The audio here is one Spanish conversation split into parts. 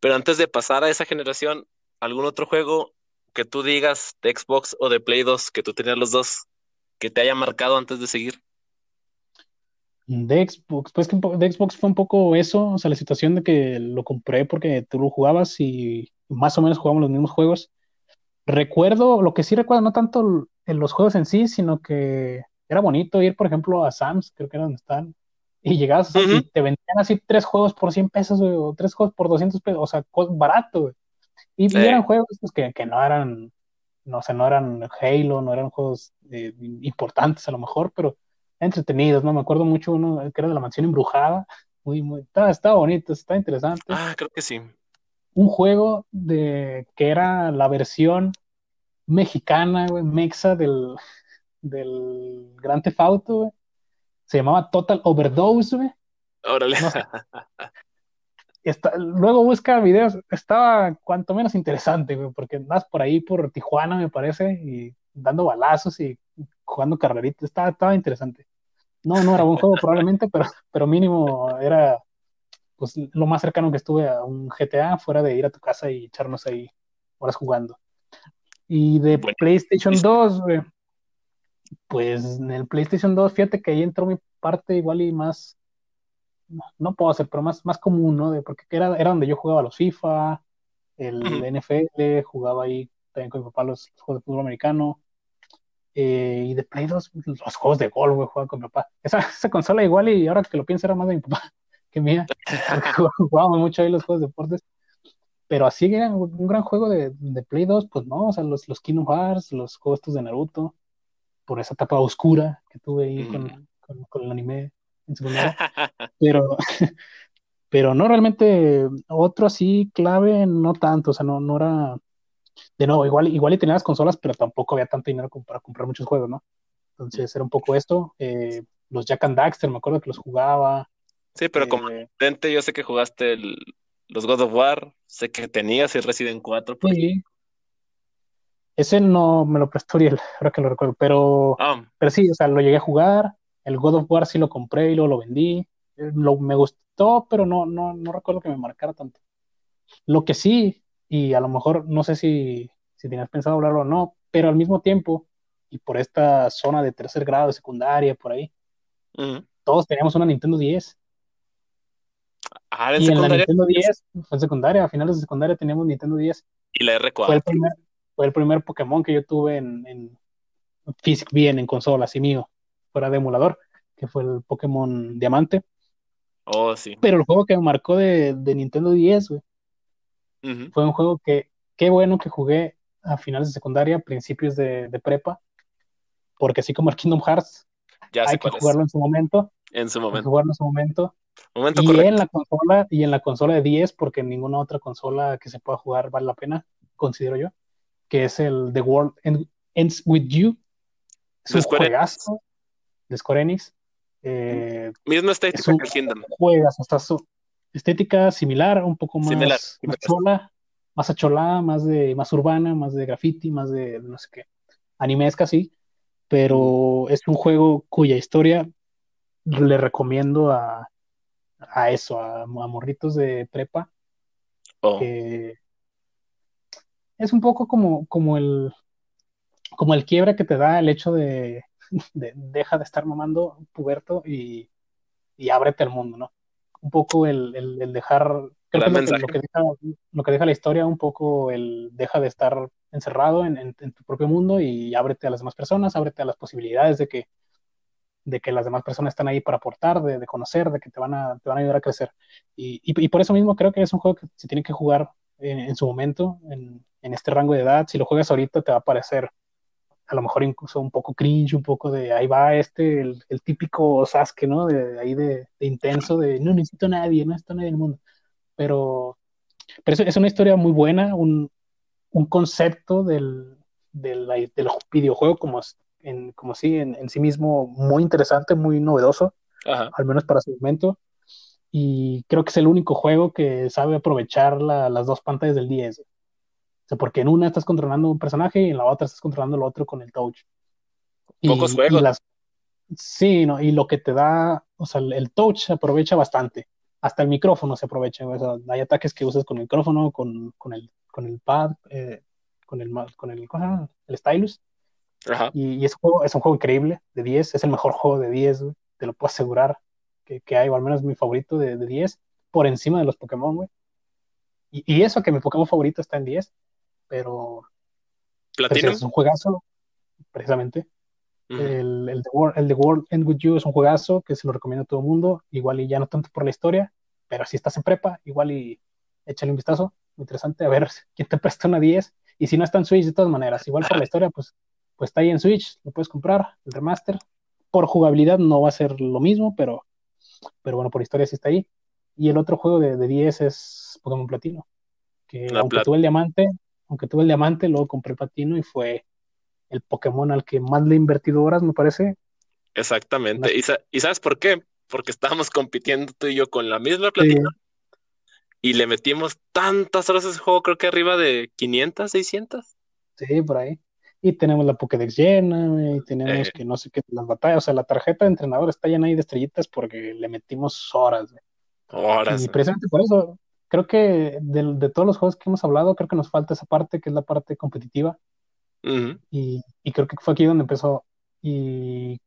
Pero antes de pasar a esa generación, ¿algún otro juego que tú digas de Xbox o de Play 2, que tú tenías los dos, que te haya marcado antes de seguir? De Xbox, pues que de Xbox fue un poco eso, o sea, la situación de que lo compré porque tú lo jugabas y más o menos jugábamos los mismos juegos. Recuerdo, lo que sí recuerdo, no tanto en los juegos en sí, sino que era bonito ir, por ejemplo, a Sam's, creo que era donde están, y llegabas y te vendían así tres juegos por 100 pesos, o tres juegos por 200 pesos, o sea, barato, Y, eran juegos pues, que, que, no eran, no, o no eran Halo, no eran juegos eh, importantes a lo mejor, pero entretenidos, ¿no? Me acuerdo mucho uno que era de la mansión embrujada, muy, muy, estaba, estaba bonito, estaba interesante. Ah, creo que sí. Un juego de que era la versión mexicana, güey, mexa del, del Gran Theft Auto, Se llamaba Total Overdose, güey. Órale. luego busca videos, estaba cuanto menos interesante, güey, porque andas por ahí por Tijuana, me parece, y dando balazos y jugando carreritas, estaba, estaba interesante. No, no era buen juego probablemente, pero, pero mínimo era pues lo más cercano que estuve a un GTA fuera de ir a tu casa y echarnos ahí horas jugando. Y de PlayStation 2, pues en el PlayStation 2, fíjate que ahí entró mi parte igual y más, no, puedo hacer, pero más, más común, ¿no? De, porque era, era donde yo jugaba los FIFA, el NFL, jugaba ahí también con mi papá los, juegos de fútbol americano. Eh, y de Play 2, los juegos de golf, güey, jugaba con mi papá. Esa, esa consola igual y ahora que lo pienso era más de mi papá que mía. Jugábamos mucho ahí los juegos de deportes pero así era un gran juego de, de, Play 2, pues no, o sea, los, los Kingdom Hearts, los juegos de Naruto, por esa etapa oscura que tuve ahí con, mm. con, con, el anime en secundaria. pero, pero no realmente otro así clave, no tanto, o sea, no, no era, de nuevo, igual, igual y tenía las consolas, pero tampoco había tanto dinero para comprar muchos juegos, ¿no? Entonces era un poco esto. Eh, los Jack and Daxter, me acuerdo que los jugaba. Sí, pero como eh, yo sé que jugaste el, los God of War, sé que tenías el Resident 4. Pues. Sí. Ese no me lo prestó Uriel, ahora que lo recuerdo, pero, ah. pero sí, o sea, lo llegué a jugar, el God of War sí lo compré y luego lo vendí, lo, me gustó, pero no, no, no recuerdo que me marcara tanto. Lo que sí, y a lo mejor no sé si, si tenías pensado hablarlo o no, pero al mismo tiempo, y por esta zona de tercer grado, de secundaria, por ahí, todos teníamos una Nintendo 10 Ah, ¿en y en la Nintendo 10, fue en secundaria, a finales de secundaria teníamos Nintendo 10. Y la R4. Fue el primer, fue el primer Pokémon que yo tuve en, en bien, en consola, así mío, fuera de emulador, que fue el Pokémon Diamante. Oh, sí. Pero el juego que me marcó de, de Nintendo 10, güey, fue un juego que, qué bueno que jugué a finales de secundaria, principios de, de prepa, porque así como el Kingdom Hearts, ya hay que jugarlo en su momento. En su momento. jugarlo en su momento y en la consola y en la consola de 10 porque ninguna otra consola que se pueda jugar vale la pena considero yo que es el The World Ends With You. Es un juegazo de Square Enix. Eh, misma estética que Kingdom. juegas hasta su estética similar un poco más, similar, más chola más acholada más de más urbana más de graffiti más de no sé qué animesca sí. Pero es un juego cuya historia le recomiendo a a eso, a, morritos de prepa. Oh. Es un poco como, como el como el quiebre que te da el hecho de, deja de estar mamando puberto y, y ábrete al mundo, ¿no? Un poco el, el, dejar, creo que lo, que deja, lo, que deja, la historia, un poco el deja de estar encerrado en, en, tu propio mundo y ábrete a las demás personas, ábrete a las posibilidades de que de que las demás personas están ahí para aportar, de, conocer, de que te van, a, te van a ayudar a crecer. Y, y, por eso mismo creo que es un juego que se tiene que jugar en, su momento, en, en, este rango de edad. Si lo juegas ahorita te va a parecer a lo mejor incluso un poco cringe, un poco de ahí va este, el, el típico Sasuke, ¿no? De, ahí de, intenso, de no necesito a nadie, no necesito a nadie en el mundo. Pero, pero es, es una historia muy buena, un, un concepto del, del, del videojuego como en, como si en, sí mismo muy interesante, muy novedoso, al menos para su momento. Y creo que es el único juego que sabe aprovechar las dos pantallas del 10. O sea, porque en una estás controlando un personaje y en la otra estás controlando el otro con el touch. Pocos juegos. sí, no, y lo que te da, o sea, el touch aprovecha bastante. hasta el micrófono se aprovecha. O sea, hay ataques que usas con el micrófono, con, con, el, con el pad, eh, con el, con el, el stylus. Ajá. Y, y es, un juego, es un juego increíble de 10, es el mejor juego de 10, güey, te lo puedo asegurar que, que hay, o al menos mi favorito de, de 10, por encima de los Pokémon, güey. Y, y, eso que mi Pokémon favorito está en 10, pero, Platino. es un juegazo, precisamente. Uh -huh. el, el, de World, el de World End With You es un juegazo que se lo recomiendo a todo el mundo, igual y ya no tanto por la historia, pero si estás en prepa, igual y échale un vistazo, muy interesante, a ver quién te presta una 10, y si no está en Switch de todas maneras, igual por la historia, pues, pues está ahí en Switch, lo puedes comprar, el remaster, por jugabilidad no va a ser lo mismo, pero, pero bueno, por historia sí está ahí, y el otro juego de, de 10 es Pokémon Platino, que la aunque tuve el diamante, aunque tuve el diamante, luego compré el platino y fue el Pokémon al que más le he invertido horas, me parece. Exactamente. ¿Y, ¿Y, sabes por qué? Porque estábamos compitiendo tú y yo con la misma platino sí. y le metimos tantas horas a ese juego, creo que arriba de 500, 600. Sí, por ahí. Y tenemos la Pokédex llena, y tenemos eh. que no sé qué, las batallas, o sea, la tarjeta de entrenador está llena ahí de estrellitas porque le metimos horas. Horas. Y precisamente por eso, creo que de, de, todos los juegos que hemos hablado, creo que nos falta esa parte, que es la parte competitiva. Uh -huh. y, y, creo que fue aquí donde empezó. Y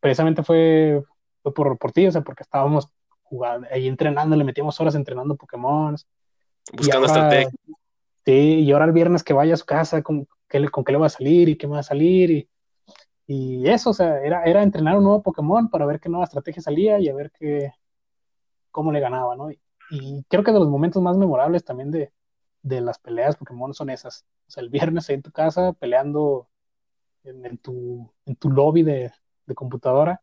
precisamente fue, fue por, por ti, o sea, porque estábamos jugando, ahí entrenando, le metíamos horas entrenando Pokémon. Buscando estrategia. Sí, y ahora el viernes que vaya a su casa, con qué, le, con qué le va a salir y qué va a salir. Y, y eso, o sea, era, era entrenar un nuevo Pokémon para ver qué nueva estrategia salía y a ver qué, cómo le ganaba, ¿no? Y, y creo que de los momentos más memorables también de, de las peleas Pokémon son esas. O sea, el viernes ahí en tu casa peleando en, en tu, en tu lobby de, de computadora,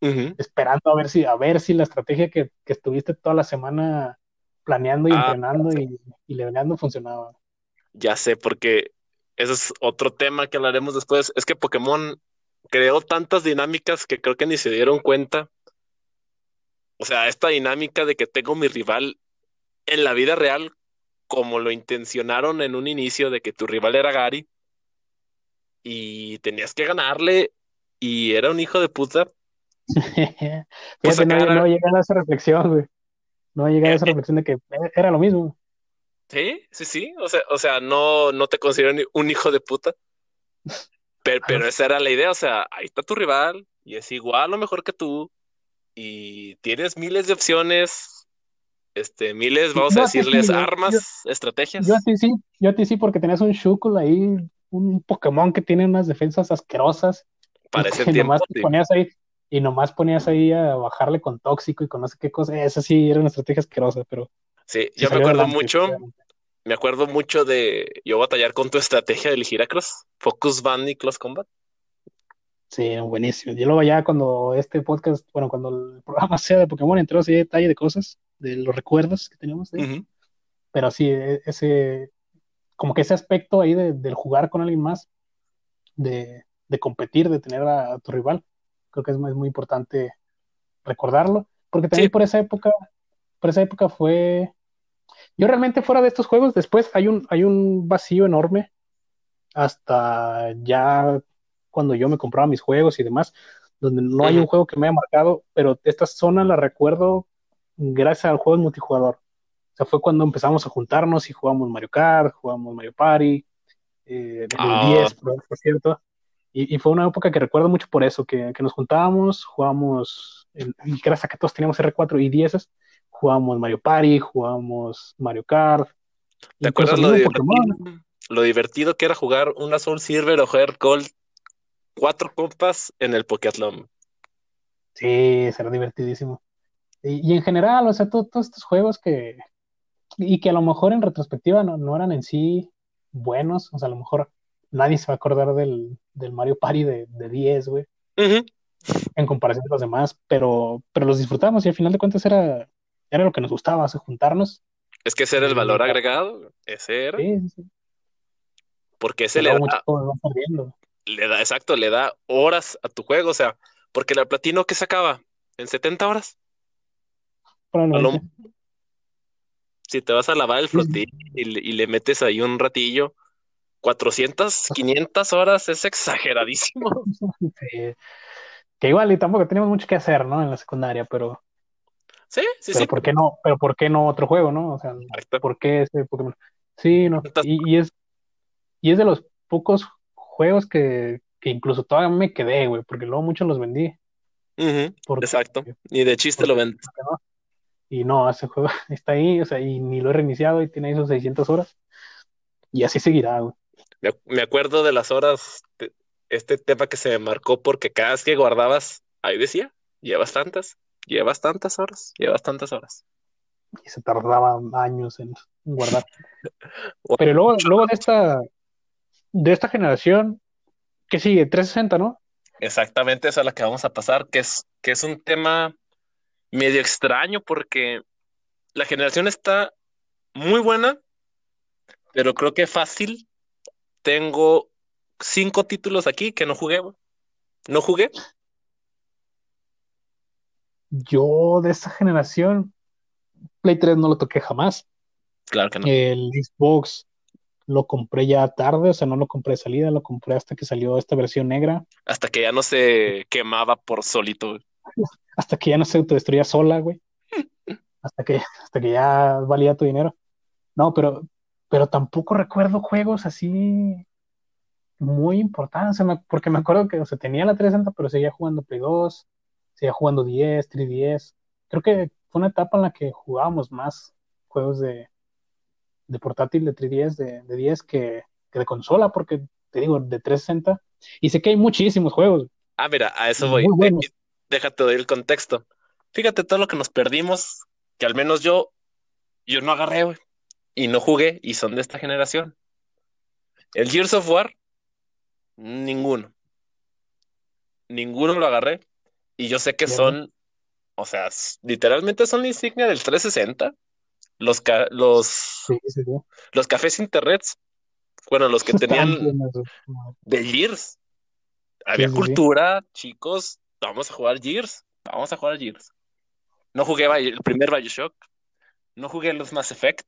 uh -huh. esperando a ver si, a ver si la estrategia que, que estuviste toda la semana planeando y ah, entrenando sí. y, y leveleando funcionaba. Ya sé, porque ese es otro tema que hablaremos después. Es que Pokémon creó tantas dinámicas que creo que ni se dieron cuenta. O sea, esta dinámica de que tengo mi rival en la vida real como lo intencionaron en un inicio de que tu rival era Gary y tenías que ganarle y era un hijo de puta. Fíjate, pues no, no llega a esa reflexión, güey. No llega a esa reflexión de que era lo mismo. Sí, sí, sí. O sea, o sea no, no te considero un hijo de puta. Pero, pero esa era la idea. O sea, ahí está tu rival y es igual o mejor que tú. Y tienes miles de opciones este, miles, vamos yo a decirles, sí, armas, yo, estrategias. Yo a ti sí, yo a ti sí, porque tenías un Shukul ahí, un Pokémon que tiene unas defensas asquerosas. Parece y tiempo. Nomás sí. ponías ahí, y nomás ponías ahí a bajarle con tóxico y con no sé qué cosa. Esa sí era una estrategia asquerosa, pero. Sí, yo me acuerdo adelante, mucho. Me acuerdo mucho de yo batallar con tu estrategia del Giracross, Focus Band y Close Combat. Sí, buenísimo. Yo luego ya cuando este podcast, bueno, cuando el programa sea de Pokémon, entró así detalle de cosas, de los recuerdos que teníamos. Uh -huh. Pero sí, e, ese, como que ese aspecto ahí de, del jugar con alguien más, de, de competir, de tener a, a, tu rival, creo que es muy, muy importante recordarlo, porque también sí. por esa época, por esa época fue, yo realmente fuera de estos juegos, después hay un, hay un vacío enorme hasta ya cuando yo me compraba mis juegos y demás, donde no hay un juego que me haya marcado, pero esta zona la recuerdo gracias al juego multijugador. O sea, fue cuando empezamos a juntarnos y jugamos Mario Kart, jugamos Mario Party, eh, ah. 10, por, por cierto. Y, y, fue una época que recuerdo mucho por eso, que, que nos juntábamos, jugábamos, y gracias a que todos teníamos R4 y 10, jugábamos Mario Party, jugábamos Mario Kart. ¿Te acuerdas lo divertido, lo divertido, que era jugar una Soul Silver o Heart Gold cuatro compas en el Pokéatlón. Sí, será divertidísimo. Y, y, en general, o sea, todo, todos estos juegos que. Y que a lo mejor en retrospectiva no, no, eran en sí buenos, o sea, a lo mejor nadie se va a acordar del, del Mario Party de, de 10, güey. Uh -huh. En comparación con los demás, pero, pero los disfrutamos y al final de cuentas era, era lo que nos gustaba, o sea, juntarnos. Es que ese era el valor agregado, ese era. Sí, sí. Porque ese le da, le da, exacto, le da horas a tu juego, o sea, porque la platino que se acaba en 70 horas. Lo, si te vas a lavar el flotil y, y, le metes ahí un ratillo, 400, 500 horas es exageradísimo. Sí. Que igual y tampoco tenemos mucho que hacer, ¿no? En la secundaria, pero. Sí, sí, pero sí. ¿por qué no? Pero ¿por qué no otro juego, no? O sea, Exacto. ¿por qué ese Pokémon? Sí, no. Y, y es y es de los pocos juegos que, que incluso todavía me quedé, güey, porque luego muchos los vendí. Porque, Exacto. Ni de chiste lo ven. porque no. Y no, ese juego está ahí, o sea, y ni lo he reiniciado y tiene ahí sus 600 horas. Y así seguirá, güey. Me, acuerdo de las horas, de este tema que se me marcó porque cada vez que guardabas, ahí decía, llevas tantas, llevas tantas horas, llevas tantas horas. Y se tardaba años en guardar. Pero luego, luego de esta, de esta generación, ¿qué sigue? 360, ¿no? Exactamente esa es a la que vamos a pasar, que es, que es un tema medio extraño porque la generación está muy buena, pero creo que fácil. Tengo cinco títulos aquí que no jugué. No jugué. Yo de esta generación, Play 3 no lo toqué jamás. Claro que no. El Xbox lo compré ya tarde, o sea, no lo compré de salida, lo compré hasta que salió esta versión negra, Hasta que ya no se quemaba por solito. hasta que ya no se autodestruía sola, güey. Hasta que, hasta que ya valía tu dinero. No, pero, pero tampoco recuerdo juegos así muy importantes, o sea, me- porque me acuerdo que o sea, tenía la 360, pero seguía jugando Play 2, seguía jugando 10, 3DS. Creo que fue una etapa en la que jugábamos más juegos de, de portátil, de 3DS, de, de 10 que, que de consola, porque te digo, de 360. Y sé que hay muchísimos juegos. Ah, mira, a eso voy. Déjate doy el contexto. Fíjate todo lo que nos perdimos, que al menos yo, yo no agarré, güey, y no jugué, y son de esta generación. El Gears of War, ninguno. Ninguno lo agarré. Y yo sé que son, o sea, literalmente son la insignia del 360. Los, ca- los, Sí, sí, sí. los cafés internets, bueno, los que tenían de Gears. Había cultura, chicos, vamos a jugar Gears, vamos a jugar Gears. No jugué el primer Bioshock, no jugué los Mass Effect,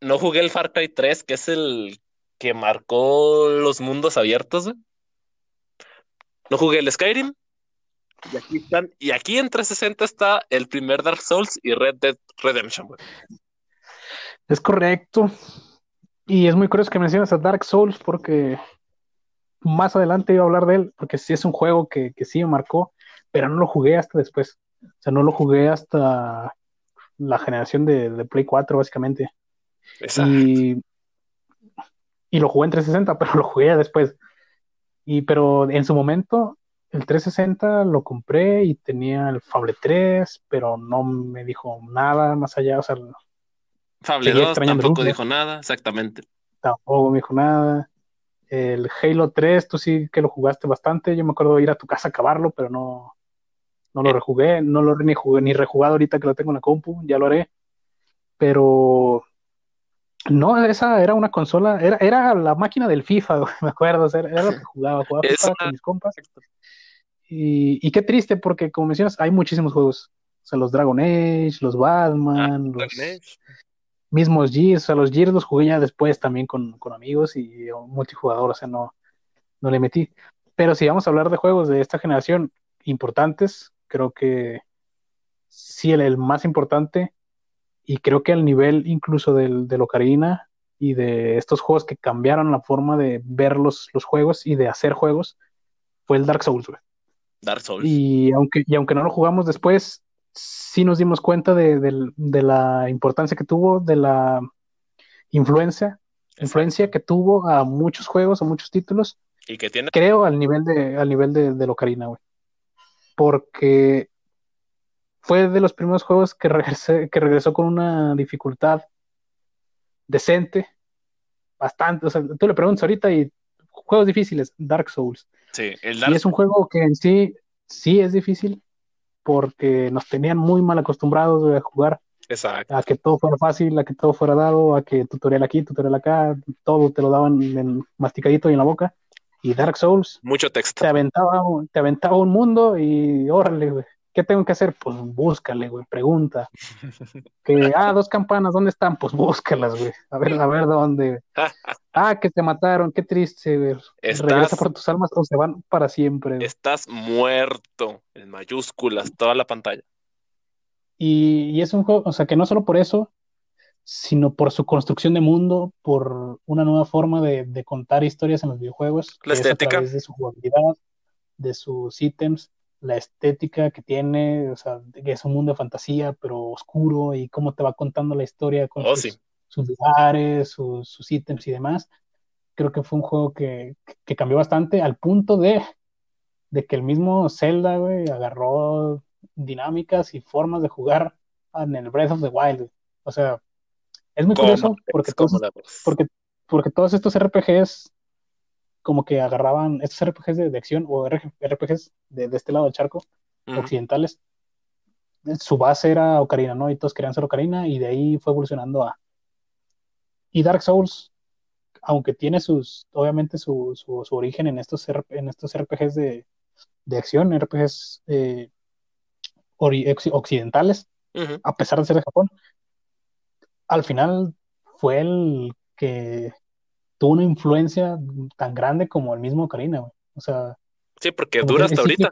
no jugué el Far Cry 3, que es el que marcó los mundos abiertos, güey. No jugué el Skyrim. Y aquí están, y aquí en 360 está el primer Dark Souls y Red Dead Redemption, güey. Es correcto. Y es muy curioso que mencionas a Dark Souls porque más adelante iba a hablar de él, porque sí es un juego que, que sí me marcó, pero no lo jugué hasta después. O sea, no lo jugué hasta la generación de, de Play 4, básicamente. Esa- Y, y lo jugué en 360, pero lo jugué después. Y pero en su momento, el 360 lo compré y tenía el Fable 3, pero no me dijo nada más allá, o sea, Fable seguía 2 extrañando tampoco dijo nada, exactamente. tampoco me dijo nada. El Halo 3, tú sí que lo jugaste bastante. Yo me acuerdo de ir a tu casa a acabarlo, pero no, no lo rejugué. No lo ni, jugué, ni rejugado ahorita que lo tengo en la compu, ya lo haré. Pero no, esa era una consola, era, era la máquina del FIFA, me acuerdo. sea, era lo que jugaba, jugaba FIFA con mis compas. Y, y qué triste, porque como mencionas, hay muchísimos juegos. O sea, los Dragon Age, los Batman, los Dragon Age. mismos Gears, o sea, los Gears los jugué ya después también con, con amigos y multijugador, o sea, no, no le metí. Pero si vamos a hablar de juegos de esta generación importantes, creo que sí, el, el más importante, y creo que al nivel incluso del, del Ocarina y de estos juegos que cambiaron la forma de ver los, los juegos y de hacer juegos, fue el Dark Souls, güey. Dark Souls. Y aunque, y aunque no lo jugamos después, sí nos dimos cuenta de, de- de la importancia que tuvo, de la influencia, influencia que tuvo a muchos juegos, a muchos títulos, Y que tiene creo al nivel de, al nivel de, de Ocarina, güey. Porque fue de los primeros juegos que, regresé- que regresó con una dificultad decente, bastante. O sea, tú le preguntas ahorita y juegos difíciles, Dark Souls. Sí, el Y Dark es un juego que en sí sí es difícil porque nos tenían muy mal acostumbrados a jugar Exacto. a que todo fuera fácil, a que todo fuera dado, a que tutorial aquí, tutorial acá, todo te lo daban en masticadito y en la boca. Y Dark Souls Mucho texto. te aventaba, un- te aventaba un mundo y órale, güey. ¿Qué tengo que hacer? Pues búscale, güey, pregunta. Que, ah, dos campanas, ¿dónde están? Pues búscalas, güey. A ver, a ver dónde. Ah, que te mataron, qué triste. Estás- Regresa por tus almas o se van para siempre. Estás muerto en mayúsculas, toda la pantalla. Y, y, es un juego, o sea, que no solo por eso, sino por su construcción de mundo, por una nueva forma de, de contar historias en los videojuegos, la estética. a través de su jugabilidad, de sus ítems, la estética que tiene, o sea, que es un mundo de fantasía, pero oscuro, y cómo te va contando la historia con oh, sus, sí. Sus, lugares, sus, sus, ítems y demás. Creo que fue un juego que, que cambió bastante al punto de, de que el mismo Zelda, güey, agarró dinámicas y formas de jugar en el Breath of the Wild. O sea, es muy curioso porque todos, porque, porque todos estos RPGs como que agarraban estos RPGs de, de acción o RPGs de, de, este lado del charco, uh -huh. occidentales, su base era Ocarina, ¿no? Y todos querían ser Ocarina y de ahí fue evolucionando a... Y Dark Souls, aunque tiene sus, obviamente su, su, su origen en estos, en estos RPGs de, de acción, RPGs eh, occidentales, uh -huh. a pesar de ser de Japón, al final fue el que tuvo una influencia tan grande como el mismo Ocarina, güey. O sea. Sí, porque dura hasta ahorita.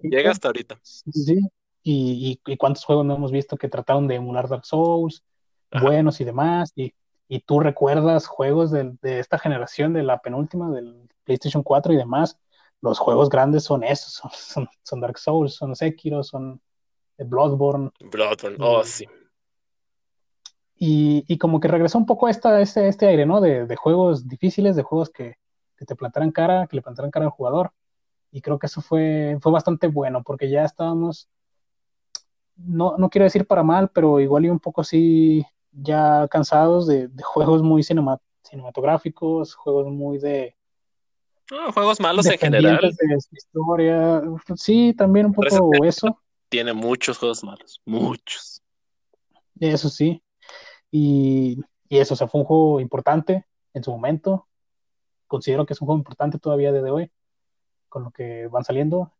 Llega hasta ahorita. Sí, sí. Y, y, y, cuántos juegos no hemos visto que trataron de emular Dark Souls, Ajá. buenos y demás. Y, y tú recuerdas juegos de, de, esta generación, de la penúltima, del PlayStation 4 y demás. Los juegos grandes son esos, son, son, son Dark Souls, son Sekiro, son Bloodborne. Bloodborne, oh, y, sí. Y, y, como que regresó un poco a esta, este, este aire, ¿no? De, de, juegos difíciles, de juegos que, que, te plantaran cara, que le plantaran cara al jugador. Y creo que eso fue, fue bastante bueno, porque ya estábamos, no, no quiero decir para mal, pero igual y un poco así ya cansados de, de juegos muy cinema, cinematográficos, juegos muy de... No, juegos malos en general. De historia. Sí, también un poco eso. Tiene muchos juegos malos, muchos. Eso sí. Y, y, eso, o sea, fue un juego importante en su momento. Considero que es un juego importante todavía desde hoy, con lo que van saliendo.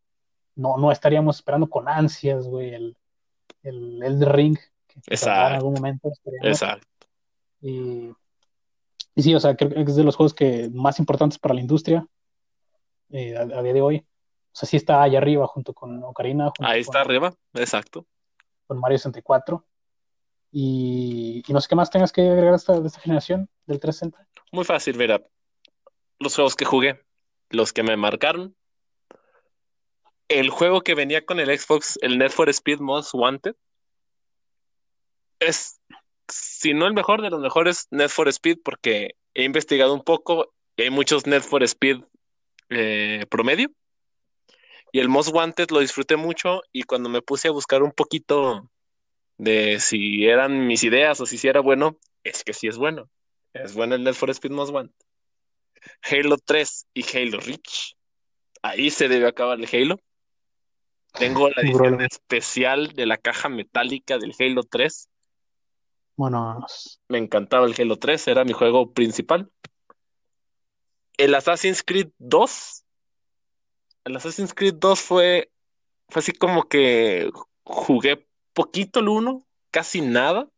No, no estaríamos esperando con ansias, güey, el, el, el Ring. Que Exacto. En algún momento Exacto. Y, y, sí, o sea, creo que es de los juegos que más importantes para la industria eh, a, a, día de hoy. O sea, sí está allá arriba junto con Ocarina. Junto Ahí está con, arriba, exacto. Con Mario 64. Y, y, no sé qué más tengas que agregar esta, de esta generación del 360. Muy fácil, mira. Los juegos que jugué, los que me marcaron. El juego que venía con el Xbox, el Need for Speed Most Wanted, es, si no el mejor de los mejores Need for Speed, porque he investigado un poco y hay muchos Need for Speed eh, promedio. Y el Most Wanted lo disfruté mucho y cuando me puse a buscar un poquito de si eran mis ideas o si era bueno, es que sí es bueno. Es bueno el Need for Speed Most Wanted. Halo 3 y Halo Reach. Ahí se debe acabar el Halo. Tengo la edición especial de la caja metálica del Halo 3. Bueno, me encantaba el Halo 3, era mi juego principal. El Assassin's Creed 2. El Assassin's Creed 2 fue, fue así como que jugué poquito el 1, casi nada.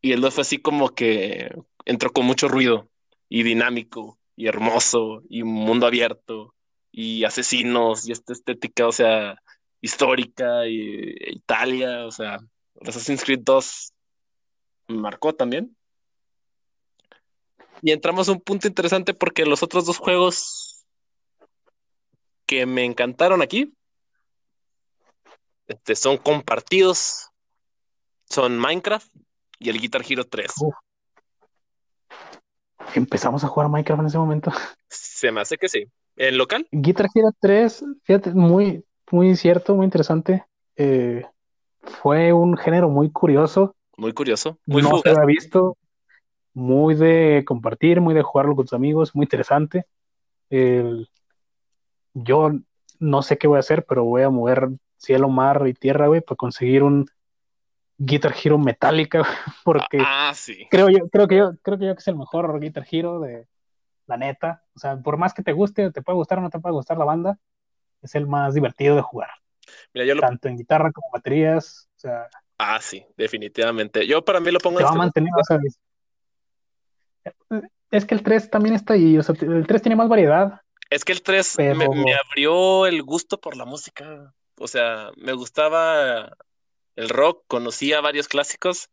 Y el 2 fue así como que entró con mucho ruido y dinámico y hermoso y mundo abierto y asesinos y esta estética, o sea, histórica y Italia, o sea, Assassin's Creed 2 me marcó también. Y entramos a un punto interesante porque los otros dos juegos que me encantaron aquí este, son compartidos, son Minecraft y el Guitar Hero 3. Uf. Empezamos a jugar Minecraft en ese momento. Se me hace que sí. ¿En local? Guitar Hero 3, fíjate, muy, muy cierto, muy interesante. Eh, fue un género muy curioso. Muy curioso. Muy no se había visto. Muy de compartir, muy de jugarlo con tus amigos, muy interesante. Eh, yo no sé qué voy a hacer, pero voy a mover cielo, mar y tierra, güey, para conseguir un Guitar Hero Metallica, porque ah, sí. creo yo, creo que yo, creo que yo que es el mejor Guitar Hero de la neta. O sea, por más que te guste, te puede gustar o no te puede gustar la banda, es el más divertido de jugar. Mira, yo lo... Tanto en guitarra como baterías, o sea. Ah, sí, definitivamente. Yo para mí lo pongo te va a mantener, sea, es que el 3 también está ahí, o sea, el 3 tiene más variedad. Es que el 3 pero... me, me, abrió el gusto por la música. O sea, me gustaba el rock, conocía varios clásicos,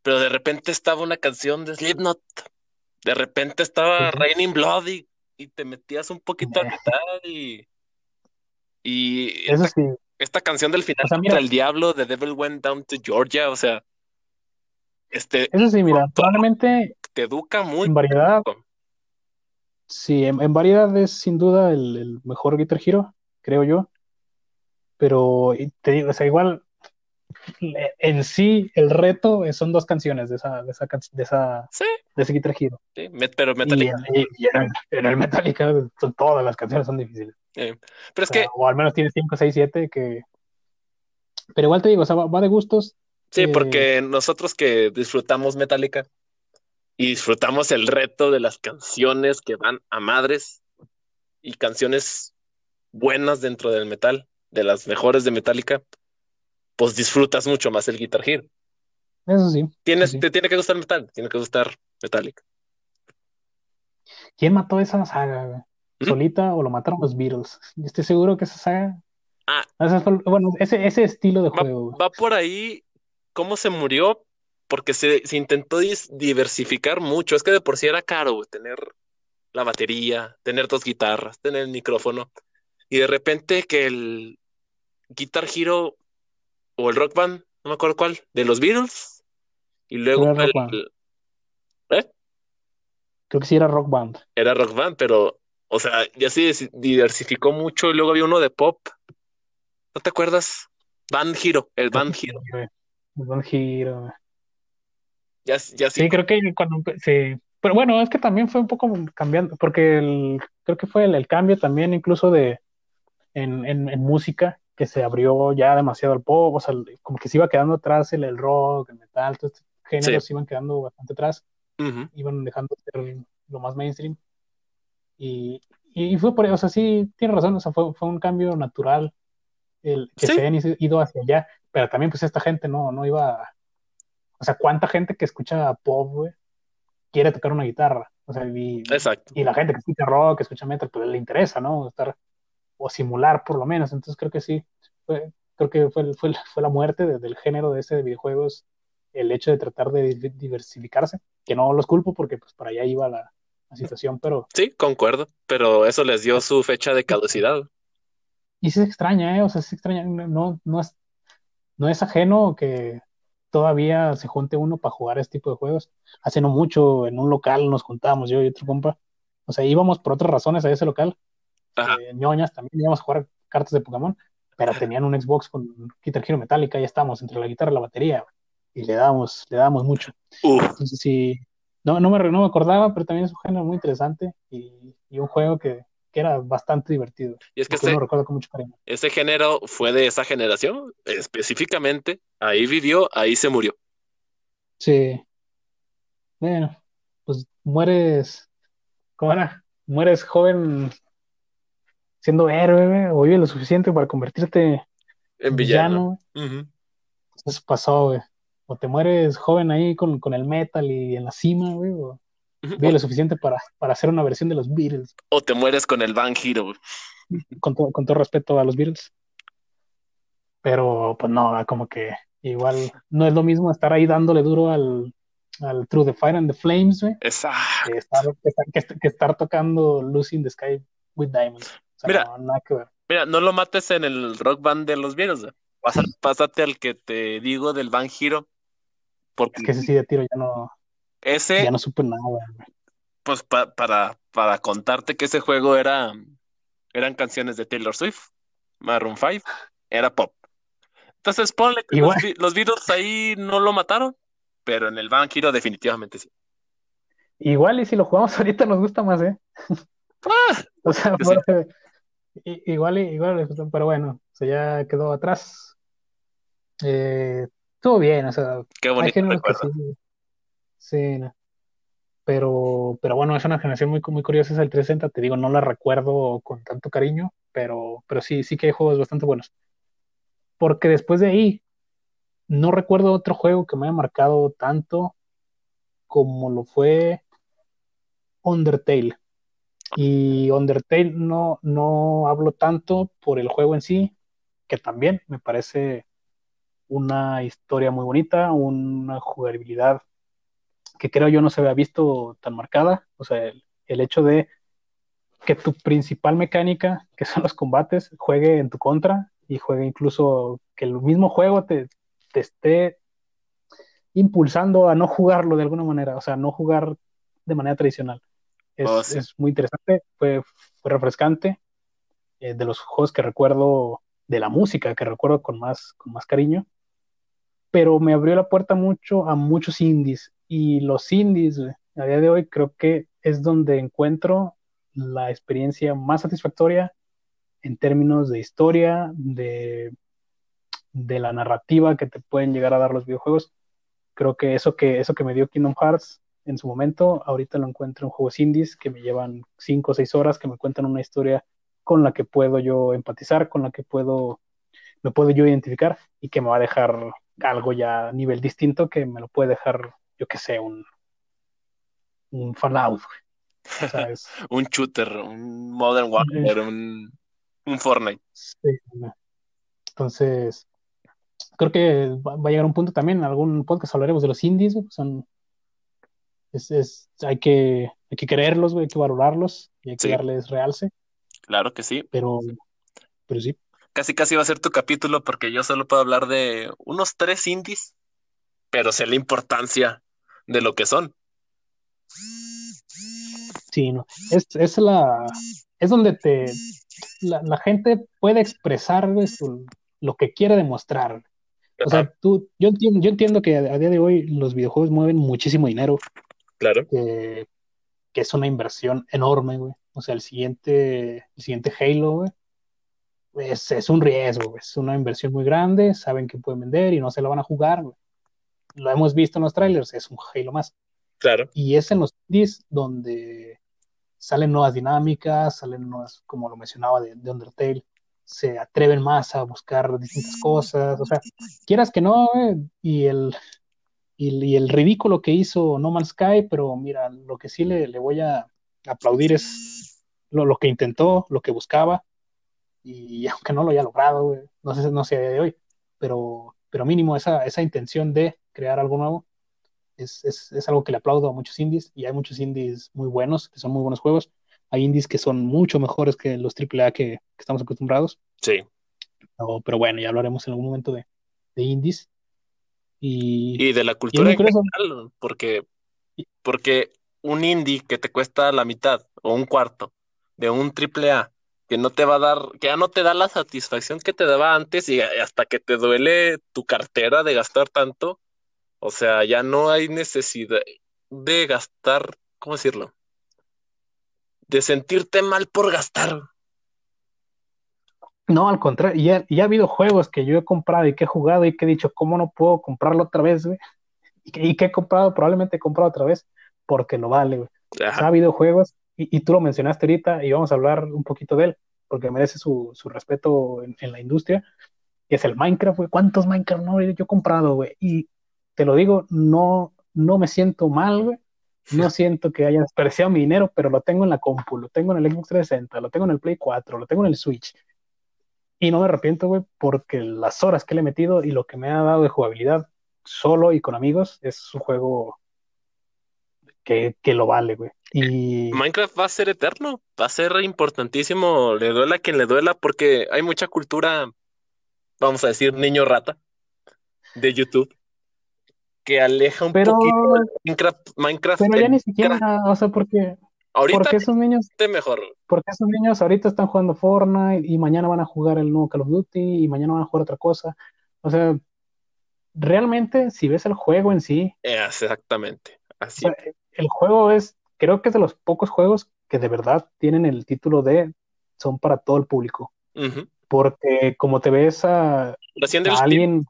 pero de repente estaba una canción de Slipknot, de repente estaba Raining Blood y, te metías un poquito a mitad y... Y Eso sí. Esta canción del final o el diablo de Devil Went Down to Georgia, o sea, este... Eso sí, mira, probablemente... Te educa muy... En variedad. Sí, en, variedad es sin duda el, mejor Guitar Hero, creo yo. Pero te digo, o sea, igual en sí el reto son dos canciones de esa de esa de esa de ese Guitar Hero. Sí, pero Metallica. Y, en, el, Metallica todas las canciones son difíciles. Pero es que o al menos tiene 5, 6, 7 que pero igual te digo, o sea, va, de gustos. Sí, eh, porque nosotros que disfrutamos Metallica y disfrutamos el reto de las canciones que van a madres y canciones buenas dentro del metal, de las mejores de Metallica, pues disfrutas mucho más el Guitar Hero. Eso sí. Tienes, Te tiene que gustar metal, tiene que gustar Metallica. ¿Quién mató esa saga? ¿Mm? ¿Solita o lo mataron los Beatles? Estoy seguro que esa saga. Ah, bueno, ese, ese estilo de juego. Va, por ahí cómo se murió, porque se, se, intentó diversificar mucho. Es que de por sí era caro tener la batería, tener dos guitarras, tener el micrófono. Y de repente que el Guitar Hero o el Rock Band, no me acuerdo cuál, de los Beatles. Y luego el, ¿Eh? Creo que sí era Rock Band. Era Rock Band, pero, o sea, ya se diversificó mucho y luego había uno de pop. ¿No te acuerdas? Band Hero, el Band Hero. El Band Hero. Ya, ya sí. Sí, creo que cuando sí. Pero bueno, es que también fue un poco cambiando, porque el, creo que fue el, cambio también incluso de en, en, en música, que se abrió ya demasiado al pop, o sea, como que se iba quedando atrás el, el rock, el metal, todos estos géneros se iban quedando bastante atrás, iban dejando de ser lo más mainstream. Y, y, fue por eso, o sea, sí, tiene razón, o sea, fue, fue un cambio natural el que se hayan ido hacia allá, pero también pues esta gente no, no iba, o sea, cuánta gente que escucha pop, güey, quiere tocar una guitarra, o sea, y, Exacto. y la gente que escucha rock, que escucha metal, pues le interesa, ¿no? Estar o simular por lo menos. Entonces creo que sí, creo que fue, fue, fue la muerte del género de ese de videojuegos, el hecho de tratar de diversificarse, que no los culpo porque pues para allá iba la, situación, pero... Sí, concuerdo, pero eso les dio su fecha de caducidad. Y sí se extraña, ¿eh? O sea, se extraña, no, no, es, no es ajeno que todavía se junte uno para jugar este tipo de juegos. Hace no mucho, en un local nos juntábamos yo y otro compa, o sea, íbamos por otras razones a ese local eh, ñoñas, también íbamos a jugar cartas de Pokémon, pero tenían un Xbox con Guitar Hero Metallica, ya estábamos entre la guitarra y la batería, y le damos, le damos mucho. Entonces sí, no, no, me, no me acordaba, pero también es un género muy interesante y, un juego que, era bastante divertido. Y es que ese, recuerdo con mucho cariño. ese género fue de esa generación, específicamente, ahí vivió, ahí se murió. Sí. Bueno, pues mueres, ¿cómo era? Mueres joven siendo héroe, o vive lo suficiente para convertirte en villano. Eso pasó, güey. O te mueres joven ahí con, el metal y en la cima, güey, o vive lo suficiente para, para hacer una versión de los Beatles. O te mueres con el Van Hero, Con, con todo respeto a los Beatles. Pero, pues no, como que igual no es lo mismo estar ahí dándole duro al, al Through the Fire and the Flames, güey. Exacto. Que estar, que estar tocando Lucy in the Sky with Diamonds mira, no, mira, no lo mates en el rock band de los viejos. pásate al que te digo del Van Hero. Porque es que ese sí de tiro ya no. Ese. Ya no supe nada. Pues para, para contarte que ese juego era. Eran canciones de Taylor Swift, Maroon 5, era pop. Entonces ponle que los, los Beatles ahí no lo mataron, pero en el Van Hero definitivamente sí. Igual y si lo jugamos ahorita nos gusta más, ¿eh? Ah, o sea, igual, igual, pero bueno, o ya quedó atrás. Eh, estuvo bien, o sea, Qué bonito sí, pero, pero bueno, es una generación muy, muy curiosa, es el 360, te digo, no la recuerdo con tanto cariño, pero, pero sí, sí que hay juegos bastante buenos. Porque después de ahí, no recuerdo otro juego que me haya marcado tanto como lo fue Undertale. Y Undertale no, no hablo tanto por el juego en sí, que también me parece una historia muy bonita, una jugabilidad que creo yo no se había visto tan marcada. O sea, el, hecho de que tu principal mecánica, que son los combates, juegue en tu contra y juegue incluso que el mismo juego te, te esté impulsando a no jugarlo de alguna manera, o sea, no jugar de manera tradicional. Es, Oh, sí. es muy interesante, fue, fue refrescante. eh, de los juegos que recuerdo, de la música que recuerdo con más, con más cariño, pero me abrió la puerta mucho a muchos indies. Y los indies, a día de hoy, creo que es donde encuentro la experiencia más satisfactoria en términos de historia, de, de la narrativa que te pueden llegar a dar los videojuegos. Creo que eso que, eso que me dio Kingdom Hearts en su momento, ahorita lo encuentro en juegos indies que me llevan 5 o 6 horas, que me cuentan una historia con la que puedo yo empatizar, con la que puedo, me puedo yo identificar y que me va a dejar algo ya a nivel distinto que me lo puede dejar, yo que sé, un, un Fallout. güey. O sea, es, Un shooter, un Modern Warfare, un, un Fortnite. sí, no. Entonces, creo que va, a llegar un punto también, en algún podcast hablaremos de los indies, güey, son, es, es, hay que, hay que creerlos, güey, hay que valorarlos y hay que Sí. darles realce, Claro que sí. pero, pero sí. Casi casi va a ser tu capítulo porque yo solo puedo hablar de unos tres indies, pero sé la importancia de lo que son. Sí, no. Es, es la, es donde te, la, la gente puede expresar su- lo que quiere demostrar. O sea, tú, yo entiendo, yo entiendo que a, a día de hoy los videojuegos mueven muchísimo dinero, Claro. que, que es una inversión enorme, güey. O sea, el siguiente, el siguiente Halo, güey, es, es un riesgo. Es una inversión muy grande, saben que pueden vender y no se lo van a jugar, güey. Lo hemos visto en los trailers, es un Halo más. Claro. Y es en los indies donde salen nuevas dinámicas, salen nuevas, como lo mencionaba de, de Undertale, se atreven más a buscar distintas cosas, o sea, quieras que no, eh, y el, y, y el ridículo que hizo No Man's Sky, pero mira, lo que sí le, le voy a aplaudir es lo, lo que intentó, lo que buscaba, y aunque no lo haya logrado, güey, no sé, no sé a día de hoy, pero, pero mínimo esa, esa intención de crear algo nuevo es, es, es algo que le aplaudo a muchos indies y hay muchos indies muy buenos, que son muy buenos juegos. Hay indies que son mucho mejores que los AAA que, que estamos acostumbrados. Sí. No, pero bueno, ya hablaremos en algún momento de, de indies. Y, Y de la cultura en general, porque, porque un indie que te cuesta la mitad o un cuarto de un triple A que no te va a dar, que ya no te da la satisfacción que te daba antes y hasta que te duele tu cartera de gastar tanto, o sea, ya no hay necesidad de gastar, ¿cómo decirlo? De sentirte mal por gastar. No, al contrario, y ha, y ha habido juegos que yo he comprado y que he jugado y que he dicho, ¿cómo no puedo comprarlo otra vez, güey? Y que, y que he comprado, probablemente he comprado otra vez porque lo vale, güey. O sea, ha habido juegos, y, y tú lo mencionaste ahorita, y vamos a hablar un poquito de él, porque merece su, su respeto en, en la industria, y es el Minecraft, güey. ¿Cuántos Minecraft no yo he comprado, güey? Y te lo digo, no, no me siento mal, güey. No siento que haya desperdiciado mi dinero, pero lo tengo en la compu, lo tengo en el Xbox 360, lo tengo en el Play 4, lo tengo en el Switch. Y no me arrepiento, güey, porque las horas que le he metido y lo que me ha dado de jugabilidad solo y con amigos es un juego que, que lo vale, güey. Y Minecraft va a ser eterno, va a ser importantísimo, le duela a quien le duela, porque hay mucha cultura, vamos a decir, niño rata de YouTube, que aleja un pero, poquito el Minecraft, Minecraft pero ya del- ni siquiera, o sea, porque, ahorita porque esos niños, mejor. porque esos niños ahorita están jugando Fortnite y mañana van a jugar el nuevo Call of Duty y mañana van a jugar otra cosa. O sea, realmente, si ves el juego en sí, Exactamente, o así. sea, el juego es, creo que es de los pocos juegos que de verdad tienen el título de son para todo el público. Porque como te ves a, alguien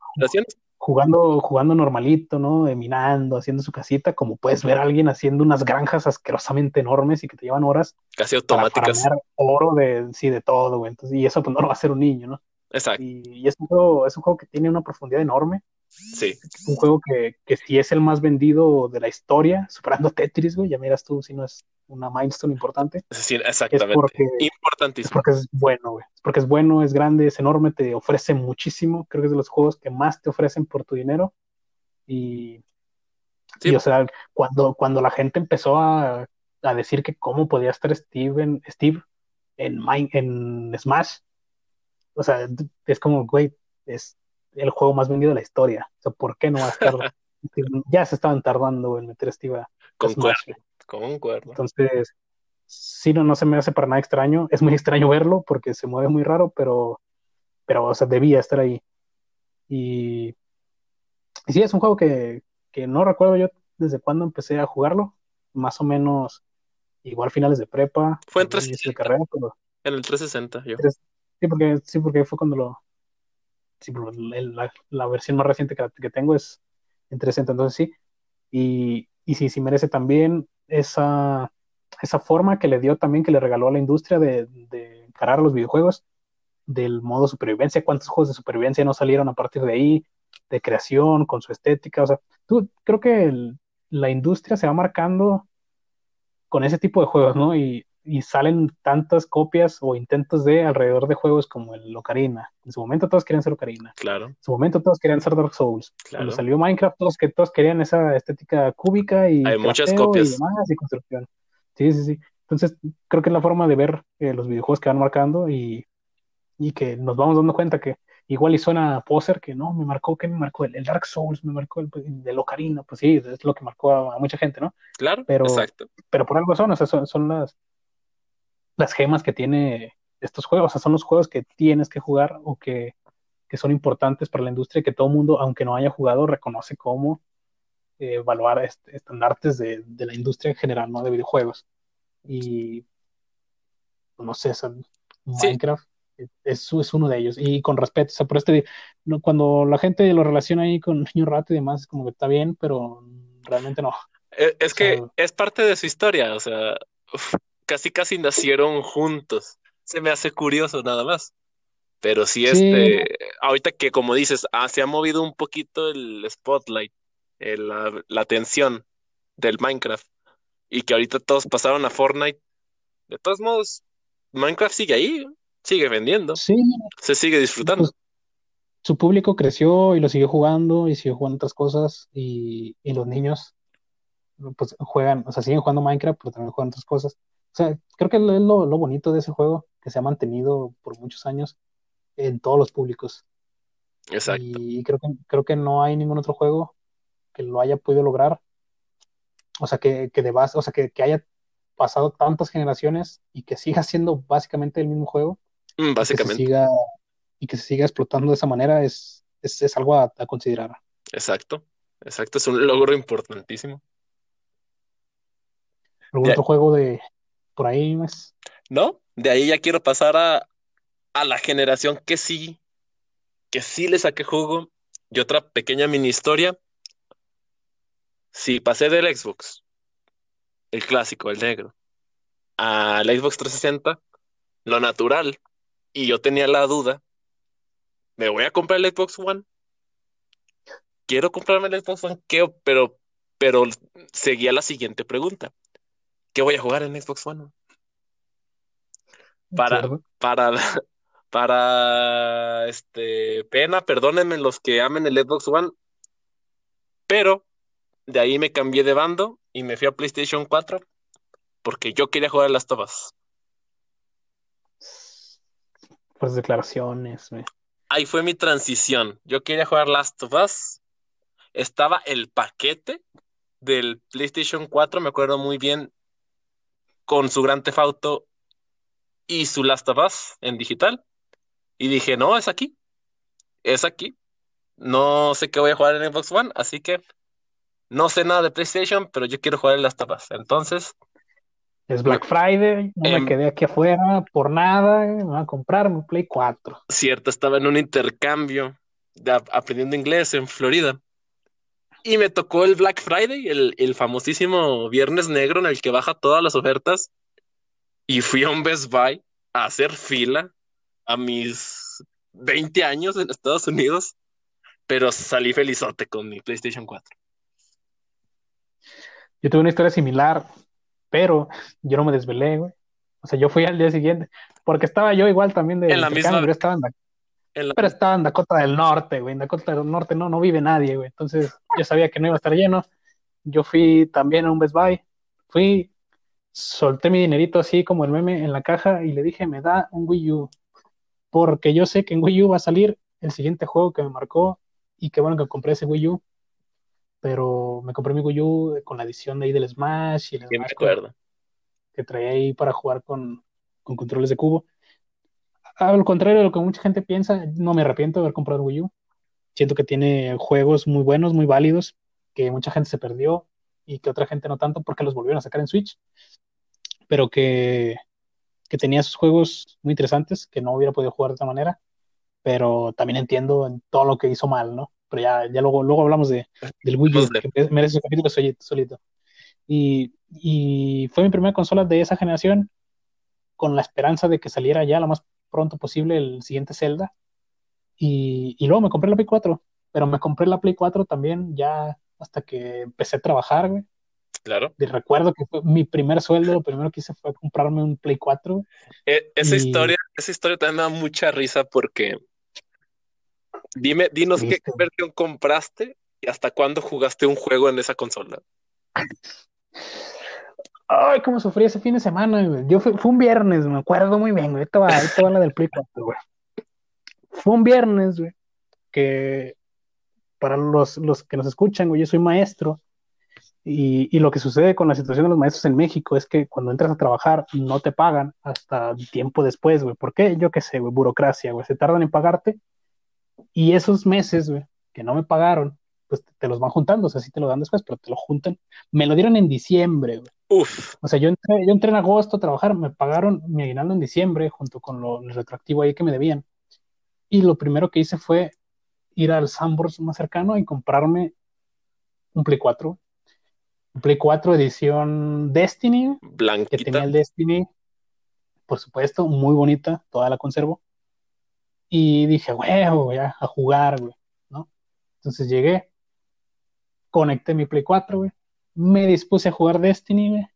jugando, jugando normalito, ¿no? Minando, haciendo su casita, como puedes ver a alguien haciendo unas granjas asquerosamente enormes y que te llevan horas casi para automáticas. farmear oro de, sí, de todo, güey. Entonces, y eso pues no lo va a hacer un niño, ¿no? Exacto. Y, y es un juego, es un juego que tiene una profundidad enorme Sí. Un juego que, que sí es el más vendido de la historia, superando Tetris, güey. Ya miras tú si no es una milestone importante. Sí, exactamente. Es porque, es Importantísimo. porque es bueno, güey. Es porque es bueno, es grande, es enorme, te ofrece muchísimo. Creo que es de los juegos que más te ofrecen por tu dinero. Y, Sí. y, o sea, cuando, cuando la gente empezó a, a decir que cómo podía estar Steve en, Steve en, Mine- en Smash, o sea, es como, güey, es el juego más vendido de la historia. O sea, ¿por qué no va a estar? ya se estaban tardando en meter a Steve a Concuerdo, concuerdo. Entonces, sí, no, no se me hace para nada extraño. Es muy extraño verlo porque se mueve muy raro, pero, pero o sea, debía estar ahí. Y, y sí, es un juego que, que no recuerdo yo desde cuándo empecé a jugarlo. Más o menos igual finales de prepa, Fue en tal vez inicio de 360. carrera, pero En el 360, yo. sí, porque, sí, porque fue cuando lo. Sí, el- la, la versión más reciente que, que tengo es en 360, entonces sí. Y, y sí, sí merece también esa, esa forma que le dio también, que le regaló a la industria de, de encarar los videojuegos, del modo supervivencia. ¿Cuántos juegos de supervivencia no salieron a partir de ahí? De creación, con su estética. O sea, tú, creo que el- la industria se va marcando con ese tipo de juegos, ¿no? Y, y salen tantas copias o intentos de alrededor de juegos como el Ocarina. En su momento todos querían ser Ocarina. Claro, En su momento todos querían ser Dark Souls. claro. Cuando salió Minecraft, todos, que todos querían esa estética cúbica y Hay muchas copias. y demás y construcción. Sí, sí, sí. Entonces, creo que es la forma de ver eh, los videojuegos que van marcando y, y que nos vamos dando cuenta que igual y suena a poser que no, me marcó, que me marcó? El, el Dark Souls, me marcó el, el Ocarina. Pues sí, es lo que marcó a, a mucha gente, ¿no? Claro, Pero- exacto. pero por algo son, o sea, son, son las, las gemas que tiene estos juegos, o sea, son los juegos que tienes que jugar o que, que son importantes para la industria y que todo mundo, aunque no haya jugado, reconoce como eh, evaluar est- estandartes de, de la industria en general, ¿no? De videojuegos. Y no sé, sea, Minecraft es, es uno de ellos. Y con respeto, o sea, por este, no, cuando la gente lo relaciona ahí con Niño Rato y demás, es como que está bien, pero realmente no. E- Es que sea- es parte de su historia, o sea, casi casi nacieron juntos. Se me hace curioso nada más. Pero sí, Sí. este, ahorita que como dices, ah, se ha movido un poquito el spotlight, el- la, la atención del Minecraft, y que ahorita todos pasaron a Fortnite. De todos modos, Minecraft sigue ahí, sigue vendiendo, Sí, se sigue disfrutando. Pues, su público creció y lo siguió jugando y siguió jugando otras cosas y, y los niños pues juegan, o sea, siguen jugando Minecraft, pero también juegan otras cosas. Sea, creo que es lo, lo bonito de ese juego, que se ha mantenido por muchos años en todos los públicos. Exacto. Y creo que, creo que no hay ningún otro juego que lo haya podido lograr. O sea, que, que de base, o sea, que, que haya pasado tantas generaciones y que siga siendo básicamente el mismo juego Mm, y que se básicamente, siga, y que se siga explotando de esa manera es, es, es algo a, a considerar. exacto, exacto, es un logro importantísimo. ¿Algún otro juego de por ahí más? ¿No? De ahí ya quiero pasar a, a la generación que sí, que sí le saqué jugo. Y otra pequeña mini historia. Si pasé del Xbox, el clásico, el negro, al Xbox 360, lo natural, y yo tenía la duda, ¿me voy a comprar el Xbox One? Quiero comprarme el Xbox One, ¿qué? Pero, pero seguía la siguiente pregunta. ¿Qué voy a jugar en Xbox One? Para, para, para, este, pena, perdónenme los que amen el Xbox One, pero de ahí me cambié de bando y me fui a PlayStation 4 porque yo quería jugar a las tobas. Pues declaraciones. Ahí fue mi transición. Yo quería jugar Last of Us. Estaba el paquete del PlayStation 4, me acuerdo muy bien, con su Grand Theft Auto y su Last of Us en digital. Y dije, no, es aquí. Es aquí. No sé qué voy a jugar en Xbox One, así que no sé nada de PlayStation, pero yo quiero jugar en Last of Us. Entonces, Es Black Friday, no Em- me quedé aquí afuera por nada, me voy a comprar mi Play 4. cierto, estaba en un intercambio de ap- aprendiendo inglés en Florida. Y me tocó el Black Friday, el, el famosísimo Viernes Negro en el que baja todas las ofertas. Y fui a un Best Buy a hacer fila a mis 20 años en Estados Unidos. pero salí felizote con mi PlayStation 4. Yo tuve una historia similar, pero yo no me desvelé, güey. O sea, yo fui al día siguiente, porque estaba yo igual también de... En la misma... estaba en la... pero estaba en Dakota del Norte, güey. En Dakota del Norte no, no vive nadie, güey. Entonces yo sabía que no iba a estar lleno. Yo fui también a un Best Buy. Fui, solté mi dinerito así como el meme en la caja y le dije, me da un Wii U. Porque yo sé que en Wii U va a salir el siguiente juego que me marcó y qué bueno que compré ese Wii U. Pero me compré mi Wii U con la edición de ahí del Smash y el Smash que, que traía ahí para jugar con, con controles de cubo. Al contrario de lo que mucha gente piensa, no me arrepiento de haber comprado Wii U. Siento que tiene juegos muy buenos, muy válidos, que mucha gente se perdió y que otra gente no tanto porque los volvieron a sacar en Switch, pero que, que tenía sus juegos muy interesantes que no hubiera podido jugar de otra manera, pero también entiendo en todo lo que hizo mal, ¿no? Pero ya, ya luego, luego hablamos de, del Wii U, que merece su capítulo solito. Y, y fue mi primera consola de esa generación, con la esperanza de que saliera ya lo más pronto posible el siguiente Zelda. Y, y luego me compré la Play 4, pero me compré la Play 4 también ya hasta que empecé a trabajar, güey. Claro. Y recuerdo que fue mi primer sueldo, lo primero que hice fue comprarme un Play 4. E, esa historia, esa historia también me da mucha risa porque dime, dinos qué versión compraste y hasta cuándo jugaste un juego en esa consola. Ay, cómo sufrí ese fin de semana, güey. Yo fue un viernes, me acuerdo muy bien, güey. Esto va, va la del Play 4, güey. Fue un viernes, güey, que para los, los que nos escuchan, güey, yo soy maestro y, y, lo que sucede con la situación de los maestros en México es que cuando entras a trabajar no te pagan hasta tiempo después, güey. ¿Por qué? Yo qué sé, güey, burocracia, güey. Se tardan en pagarte y esos meses, güey, que no me pagaron, pues te, los van juntando, o sea, sí te lo dan después, pero te lo juntan. Me lo dieron en diciembre, güey. Uf. O sea, yo entré, yo entré en agosto a trabajar, me pagaron mi aguinaldo en diciembre junto con lo, el retroactivo ahí que me debían. Y lo primero que hice fue ir al Sambors más cercano y comprarme un Play 4. Un Play 4 edición Destiny. Blanquita. Que tenía el Destiny, por supuesto, muy bonita, toda la conservo. Y dije, huevo, voy a, jugar, güey, ¿no? Entonces llegué, conecté mi Play 4, güey, me dispuse a jugar Destiny, güey.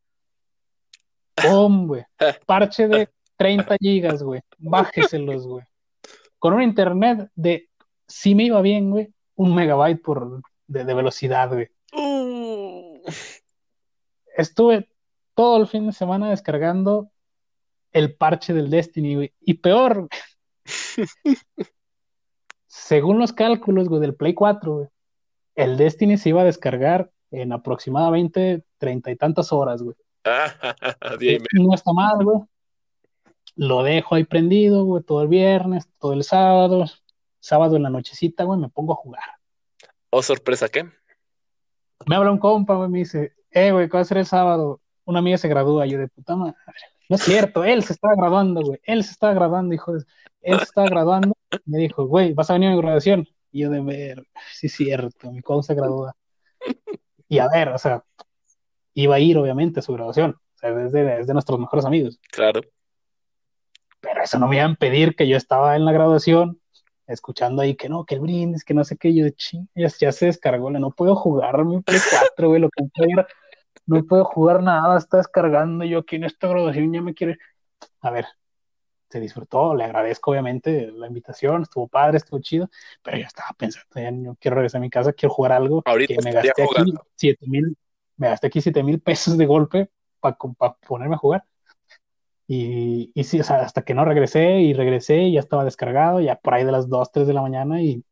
¡Pum, güey! Parche de 30 gigas, güey. Bájeselos, güey. Con un internet de si me iba bien, güey, un megabyte por, de, velocidad, güey. Uh. Estuve todo el fin de semana descargando el parche del Destiny, güey. Y peor, según los cálculos, güey, del Play 4, güey, el Destiny se iba a descargar en aproximadamente treinta y tantas horas, güey. no está mal, güey. Lo dejo ahí prendido, güey, todo el viernes, todo el sábado, sábado en la nochecita, güey, me pongo a jugar. ¿Oh, sorpresa qué? Me habla un compa, güey, me dice, eh, güey, ¿qué va a ser el sábado? Una amiga se gradúa, yo de puta madre. No es cierto, él se estaba graduando, güey, él se estaba graduando, hijo de... Él se estaba graduando, me dijo, güey, ¿vas a venir a mi graduación? Y yo de ver, sí es cierto, mi compa se gradúa. Y a ver, o sea, iba a ir obviamente a su graduación, o sea, es de, es de nuestros mejores amigos. Claro. Pero eso no me iba a impedir que yo estaba en la graduación, escuchando ahí que no, que el brindis, que no sé qué, yo de ching, ya, se descargó, no puedo jugar mi Play 4, güey, lo que no puedo jugar nada, está descargando, yo aquí en esta graduación ya me quiere, a ver, se disfrutó, le agradezco obviamente la invitación, estuvo padre, estuvo chido, pero yo estaba pensando, ya no quiero regresar a mi casa, quiero jugar algo, Ahorita que me gasté aquí siete mil, me gasté aquí siete mil pesos de golpe para ponerme a jugar, y, y sí, o sea, hasta que no regresé y regresé, ya estaba descargado, ya por ahí de las 2, 3 de la mañana y,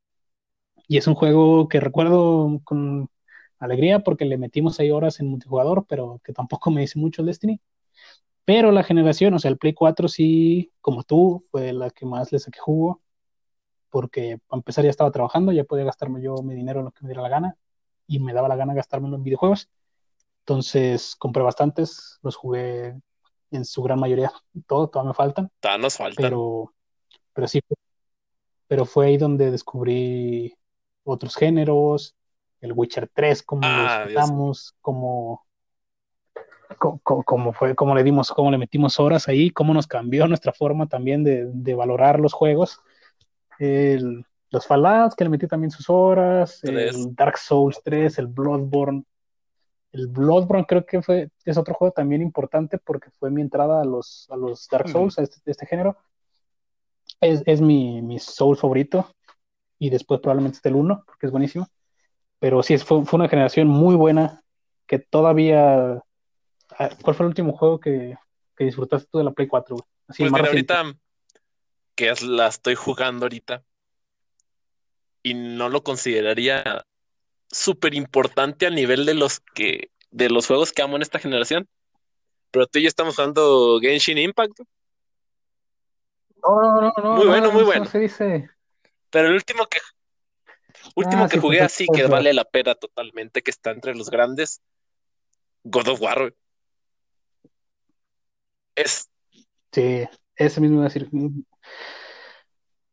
y es un juego que recuerdo con alegría porque le metimos ahí horas en multijugador, pero que tampoco me dice mucho el Destiny. Pero la generación, o sea, el Play 4 sí, como tú, fue la que más le saqué jugo, porque para empezar ya estaba trabajando, ya podía gastarme yo mi dinero en lo que me diera la gana, y me daba la gana gastármelo en videojuegos. Entonces compré bastantes, los jugué en su gran mayoría, todo, todavía me faltan. Todavía nos faltan. Pero, pero sí, pero fue ahí donde descubrí otros géneros, el Witcher 3, cómo ah, lo cómo, cómo, fue, cómo le dimos, cómo le metimos horas ahí, cómo nos cambió nuestra forma también de, de valorar los juegos. El, los Fallout, que le metí también sus horas, Tres. el Dark Souls 3, el Bloodborne. El Bloodborne creo que fue, es otro juego también importante porque fue mi entrada a los, a los Dark. Souls, a este, este género. Es, es mi, mi Soul favorito. Y después probablemente esté el 1, porque es buenísimo. Pero sí, fue, fue una generación muy buena que todavía... ah, ¿Cuál fue el último juego que, que disfrutaste tú de la Play 4? güey? Así, Pues mira, ahorita que es- la estoy jugando ahorita y no lo consideraría súper importante a nivel de los que de los juegos que amo en esta generación. Pero tú y yo estamos jugando Genshin Impact. No, no, no, no, Muy no, bueno, muy bueno. se dice. Pero el último que último Ah, que sí, jugué así que vale la pena totalmente, que está entre los grandes, God of War. Es Sí, ese mismo iba a decir.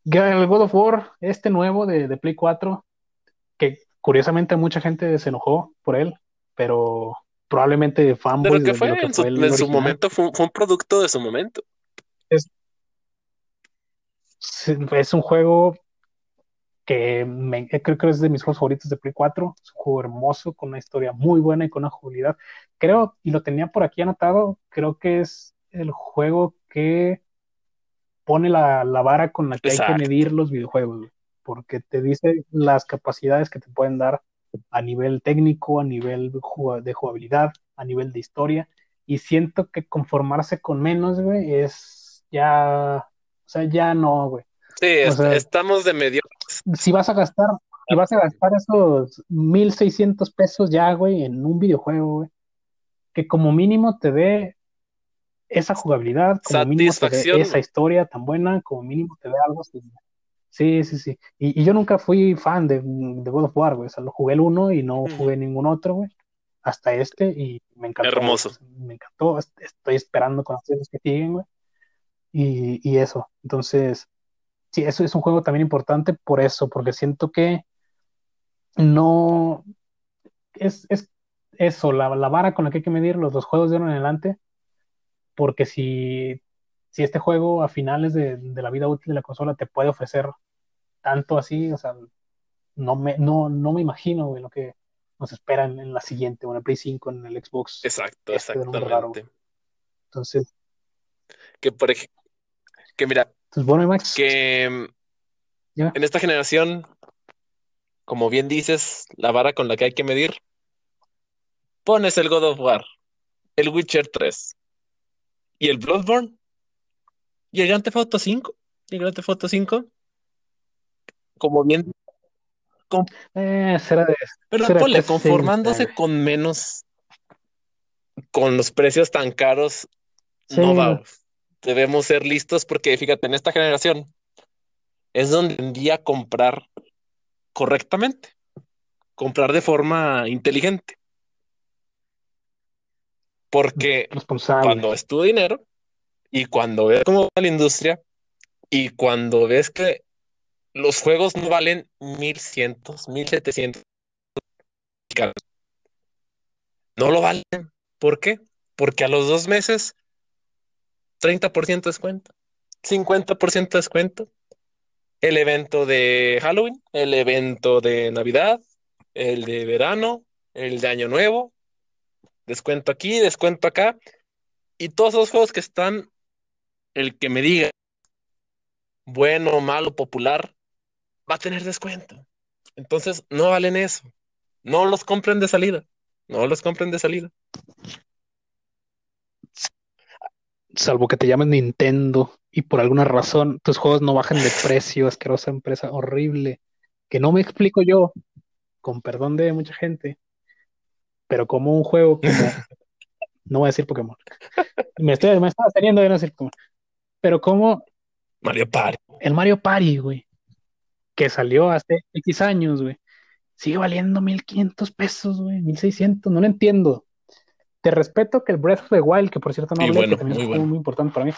El God of War, este nuevo de, de Play 4, que curiosamente mucha gente se enojó por él, pero probablemente fanboys que de, lo que en su, fue el en su momento, fue, un- fue un producto de su momento. Sí, Es un juego que me- creo que es de mis juegos favoritos de Play 4. Es un juego hermoso, con una historia muy buena y con una jugabilidad. Creo, y lo tenía por aquí anotado, creo que es el juego que pone la, la vara con la que hay que medir los videojuegos, güey, porque te dice las capacidades que te pueden dar a nivel técnico, a nivel de jug- de jugabilidad, a nivel de historia, y siento que conformarse con menos, güey, es ya, o sea, ya no, güey. Sí, sea, estamos de medio. si vas a gastar, si vas a gastar esos 1600 pesos ya, güey, en un videojuego, güey, que como mínimo te dé esa jugabilidad, como mínimo te esa historia tan buena, como mínimo te dé algo así. Sí, sí, sí. Y, y yo nunca fui fan de, de God of War, güey. O sea, lo jugué el uno y no jugué ningún otro, güey. Hasta este y me encantó. Hermoso. Me encantó. Est- Estoy esperando conocer los que siguen, güey. Y, y eso. Entonces, sí, eso es un juego también importante por eso, porque siento que no es, es eso, la, la vara con la que hay que medir los, los juegos de ahora en adelante, porque si, si este juego a finales de, de la vida útil de la consola te puede ofrecer tanto así, o sea, no me, no, no me imagino güey, lo que nos espera en, en la siguiente, o en el Play 5, en el Xbox, Exacto, este nombre raro. exactamente. Entonces, Que por ej- que mira, pues bueno, Max, que en esta generación, como bien dices, la vara con la que hay que medir, pones el God of War, el Witcher 3 y el Bloodborne y el Grand Theft Auto 5. Y el Grand Theft Auto 5, como bien, con- Eh, será de, pero será ponle, 360, conformándose con menos, con los precios tan caros, Sí, no va. Debemos ser listos porque fíjate, en esta generación es donde tendría a comprar correctamente, comprar de forma inteligente. Porque cuando es tu dinero y cuando ves cómo va la industria y cuando ves que los juegos no valen 1100, 1700, no lo valen. ¿Por qué? Porque a los dos meses, 30% de descuento, 50% de descuento. El evento de Halloween, el evento de Navidad, el de verano, el de Año Nuevo, descuento aquí, descuento acá. Y todos esos juegos que están, el que me diga, bueno, malo, popular, va a tener descuento. Entonces, no valen eso. No los compren de salida. No los compren de salida. salvo que te llames Nintendo y por alguna razón tus juegos no bajan de precio, asquerosa empresa horrible, que no me explico yo, con perdón de mucha gente, pero como un juego como, no voy a decir Pokémon, me estoy, me estaba teniendo de no decir Pokémon, pero como Mario Party. el Mario Party, güey, que salió hace X años, güey, sigue valiendo 1500 pesos, güey, 1600, no lo entiendo. Te respeto que el Breath of the Wild, que por cierto no hablé, bueno, que también es muy juego bueno. muy importante para mí.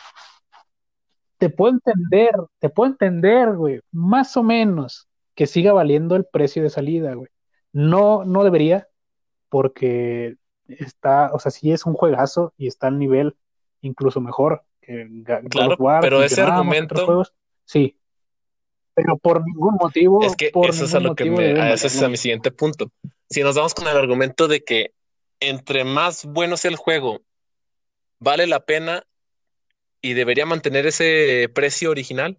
Te puedo entender, te puedo entender, güey, más o menos que siga valiendo el precio de salida, güey. No, no debería, porque está, o sea, sí es un juegazo y está al nivel incluso mejor que Claro, War, pero ese argumento- otros juegos, sí. pero por ningún motivo. Es que por eso es a lo que me. a ese es a mi siguiente punto. Si nos vamos con el argumento de que entre más bueno sea el juego, vale la pena y debería mantener ese precio original.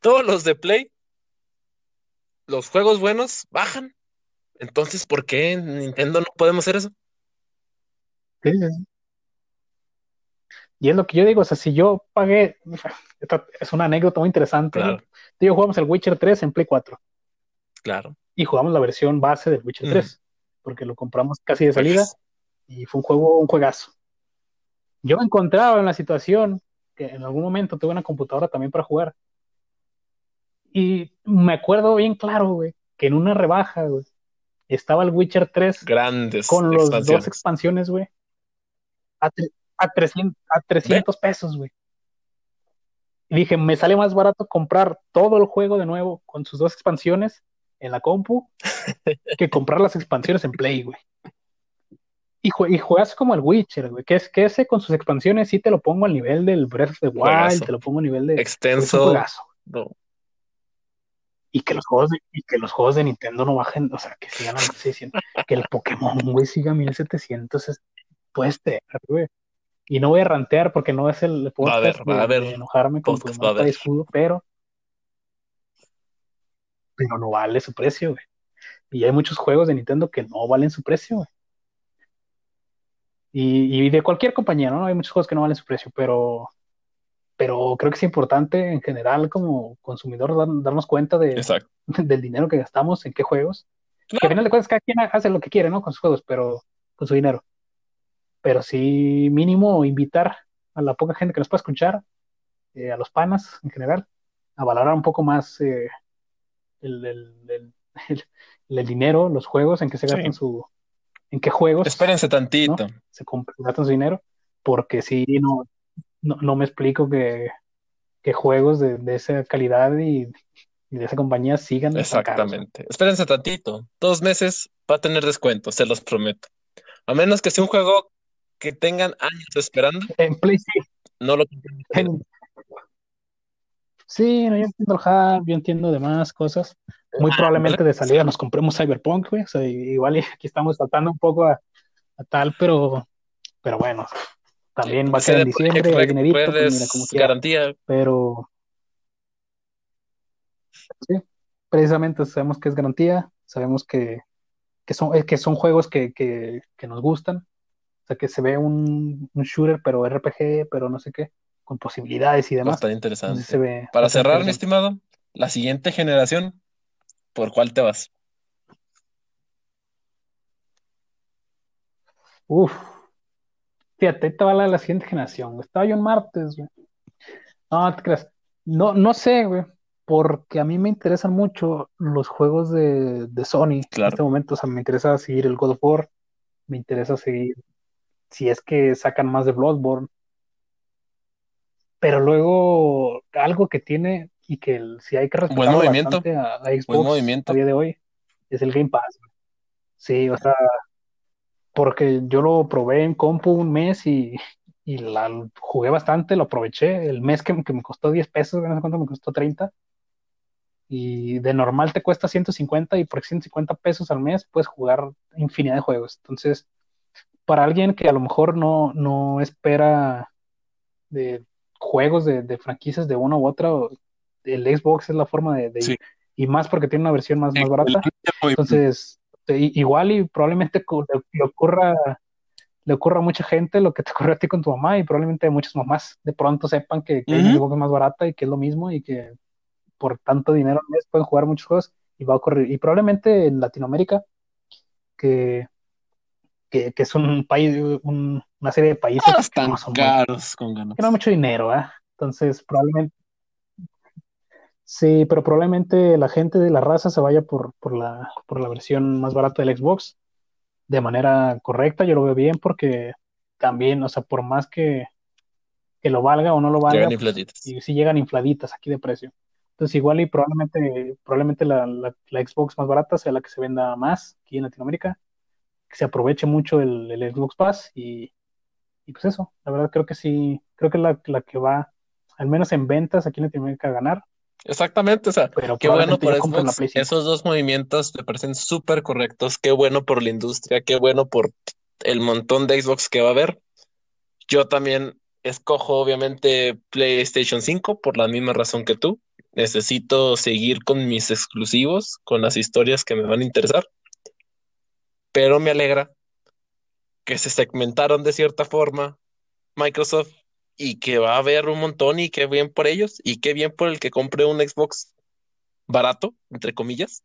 Todos los de Play, los juegos buenos bajan. Entonces, ¿por qué en Nintendo no podemos hacer eso? Sí. Y es lo que yo digo, o sea, si yo pagué, esta es una anécdota muy interesante. Claro. Tú y yo jugamos el Witcher 3 en Play 4 Claro. y jugamos la versión base del Witcher Ujú. 3, porque lo compramos casi de salida y fue un juego, un juegazo. Yo me encontraba en la situación que en algún momento tuve una computadora también para jugar. Y me acuerdo bien claro, güey, que en una rebaja, güey, estaba el Witcher 3 Grandes con los dos expansiones. güey, a, a 300, a 300 pesos, güey. Y dije, me sale más barato comprar todo el juego de nuevo con sus dos expansiones en la compu que comprar las expansiones en Play, güey. Y, jue- y juegas como el Witcher, güey, que es que ese con sus expansiones sí te lo pongo al nivel del Breath of the Wild, Juegazo. te lo pongo al nivel de... Es un Extenso. juegazo. No. Y que los juegos de, y que los juegos de Nintendo no bajen, o sea, que sigan a 1600, que el Pokémon, güey, siga a 1700, es, puede ser, güey. Y no voy a rantear porque no es el Va a podcast va a haber enojarme con podcast, tu de escudo, pero, pero no vale su precio, güey. Y hay muchos juegos de Nintendo que no valen su precio, güey. Y, y de cualquier compañía, ¿no? Hay muchos juegos que no valen su precio, pero, pero creo que es importante en general como consumidor dar- darnos cuenta de, del dinero que gastamos en qué juegos. Que a Claro. final de cuentas cada quien hace lo que quiere, ¿no? Con sus juegos, pero con su dinero. Pero sí, mínimo invitar a la poca gente que nos pueda escuchar, eh, a los panas en general, a valorar un poco más eh, el, el- el- el- dinero, los juegos, en qué se Sí. gastan su, en qué juegos Espérense tantito. se compra- gastan su dinero, porque sí, no, no, no me explico que, que juegos de, de esa calidad y, y de esa compañía sigan. Exactamente. Espérense tantito. Dos meses va a tener descuento, se los prometo. A menos que sea un juego que tengan años esperando, En Play sí, no lo en- sí, no, yo entiendo el hype, yo entiendo demás cosas. Muy Ah, probablemente de salida nos compremos Cyberpunk, güey. O sea, igual aquí estamos saltando un poco a, a tal, pero, pero bueno, también va a ser en diciembre, hay Project dinerito, pues mira, como garantía. Pero sí, precisamente sabemos que es garantía, sabemos que, que son, eh, que son juegos que, que, que nos gustan. O sea, que se ve un, un shooter, pero RPG, pero no sé qué, con posibilidades y demás. Bastante Entonces interesante. se ve Para cerrar, mi estimado, la siguiente generación, ¿por cuál te vas? Uf, fíjate, esta va la, la siguiente generación. güey. Estaba yo en martes, güey. No, no te creas. No, no sé, güey, porque a mí me interesan mucho los juegos de, de Sony en este momento. O sea, me interesa seguir el God of War, me interesa seguir, si es que sacan más de Bloodborne. Pero luego, algo que tiene y que el- si hay que movimiento, bastante a, a Xbox a día de hoy, es el Game Pass. güey. Sí, o sea, porque yo lo probé en compu un mes y, y la jugué bastante, lo aproveché. El mes que, que me costó 10 pesos, no sé cuánto me costó 30. Y de normal te cuesta 150 y por 150 pesos al mes puedes jugar infinidad de juegos. Entonces, para alguien que a lo mejor no, no espera de juegos de, de franquicias de una u otra, el Xbox es la forma de, de ir. Y más porque tiene una versión más, más barata. Entonces, te- i- igual y probablemente le, le ocurra, le ocurra a mucha gente lo que te ocurrió a ti con tu mamá y probablemente muchas mamás de pronto sepan que, que hay Ujú. una Xbox más barata y que es lo mismo y que por tanto dinero al mes pueden jugar muchos juegos y va a ocurrir. Y probablemente en Latinoamérica, que, que, que es un país, un- una serie de países que no son muy- caros con ganas. que no hay mucho dinero, ¿eh? Entonces, probablemente, sí, pero probablemente la gente de la raza se vaya por, por la, por la versión más barata del Xbox de manera correcta. Yo lo veo bien porque también, o sea, por más que, que lo valga o no lo valga, Llegan pues, infladitas. y sí llegan infladitas aquí de precio. Entonces, igual y probablemente, probablemente la, la- la Xbox más barata sea la que se venda más aquí en Latinoamérica, que se aproveche mucho el, el Xbox Pass y, y pues eso, la verdad creo que sí, creo que es la, la que va, al menos en ventas aquí en Latinoamérica, a ganar. Exactamente, o sea, pero qué bueno por yo compre la Xbox. Play 5. Esos dos movimientos me parecen súper correctos. Qué bueno por la industria, qué bueno por el montón de Xbox que va a haber. Yo también escojo, obviamente, PlayStation 5 por la misma razón que tú. Necesito seguir con mis exclusivos, con las historias que me van a interesar, pero me alegra que se segmentaron de cierta forma Microsoft y que va a haber un montón y qué bien por ellos y qué bien por el que compre un Xbox barato, entre comillas,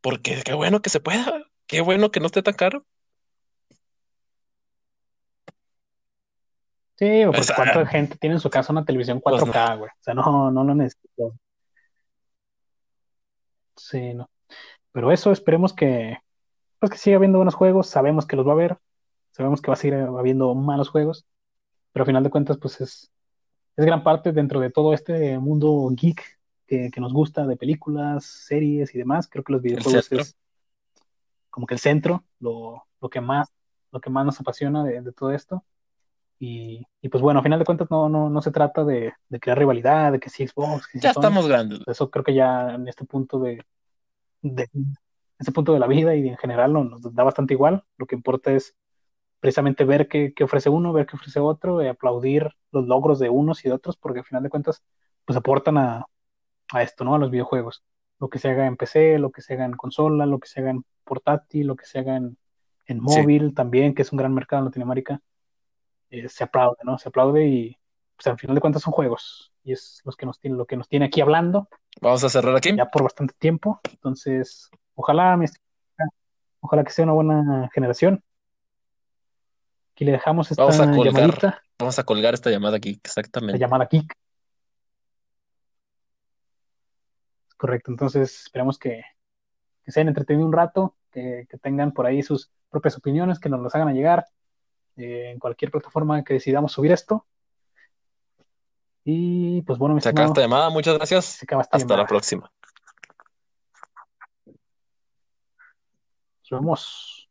porque qué bueno que se pueda, qué bueno que no esté tan caro. Sí, O porque sea, cuánta gente tiene en su casa una televisión pues no. 4K, güey. O sea, no, no lo necesito. Sí, no. Pero eso, esperemos que, pues que siga habiendo buenos juegos. Sabemos que los va a haber. Sabemos que va a seguir habiendo malos juegos. Pero al final de cuentas, pues es, es gran parte dentro de todo este mundo geek que, que nos gusta de películas, series y demás. Creo que los videojuegos es como que el centro, lo, lo que más, lo que más nos apasiona de, de todo esto. Y, y, pues bueno, a final de cuentas no, no, no se trata de, de, crear rivalidad, de que si Xbox, que si Ya Sony. estamos grandes. Eso creo que ya en este punto de, de este punto de la vida y en general no, nos da bastante igual. Lo que importa es precisamente ver qué, qué ofrece uno, ver qué ofrece otro, y aplaudir los logros de unos y de otros, porque al final de cuentas pues aportan a, a esto, ¿no? A los videojuegos. Lo que se haga en PC, lo que se haga en consola, lo que se haga en portátil, lo que se haga en, en móvil sí. también, que es un gran mercado en Latinoamérica eh, se aplaude, ¿no? Se aplaude y pues al final de cuentas son juegos y es los que nos tiene, lo que nos tiene aquí hablando. Vamos a cerrar aquí. Ya por bastante tiempo. Entonces, ojalá, ojalá que sea una buena generación. Aquí le dejamos esta vamos a colgar, llamadita. Vamos a colgar esta llamada aquí, exactamente. La llamada Kik. Correcto, entonces esperamos que, que se hayan entretenido un rato, que, que tengan por ahí sus propias opiniones, que nos las hagan a llegar eh, en cualquier plataforma que decidamos subir esto. Y pues bueno, mi se acaba esta llamada, muchas gracias. Hasta llamada. la próxima. Nos vemos.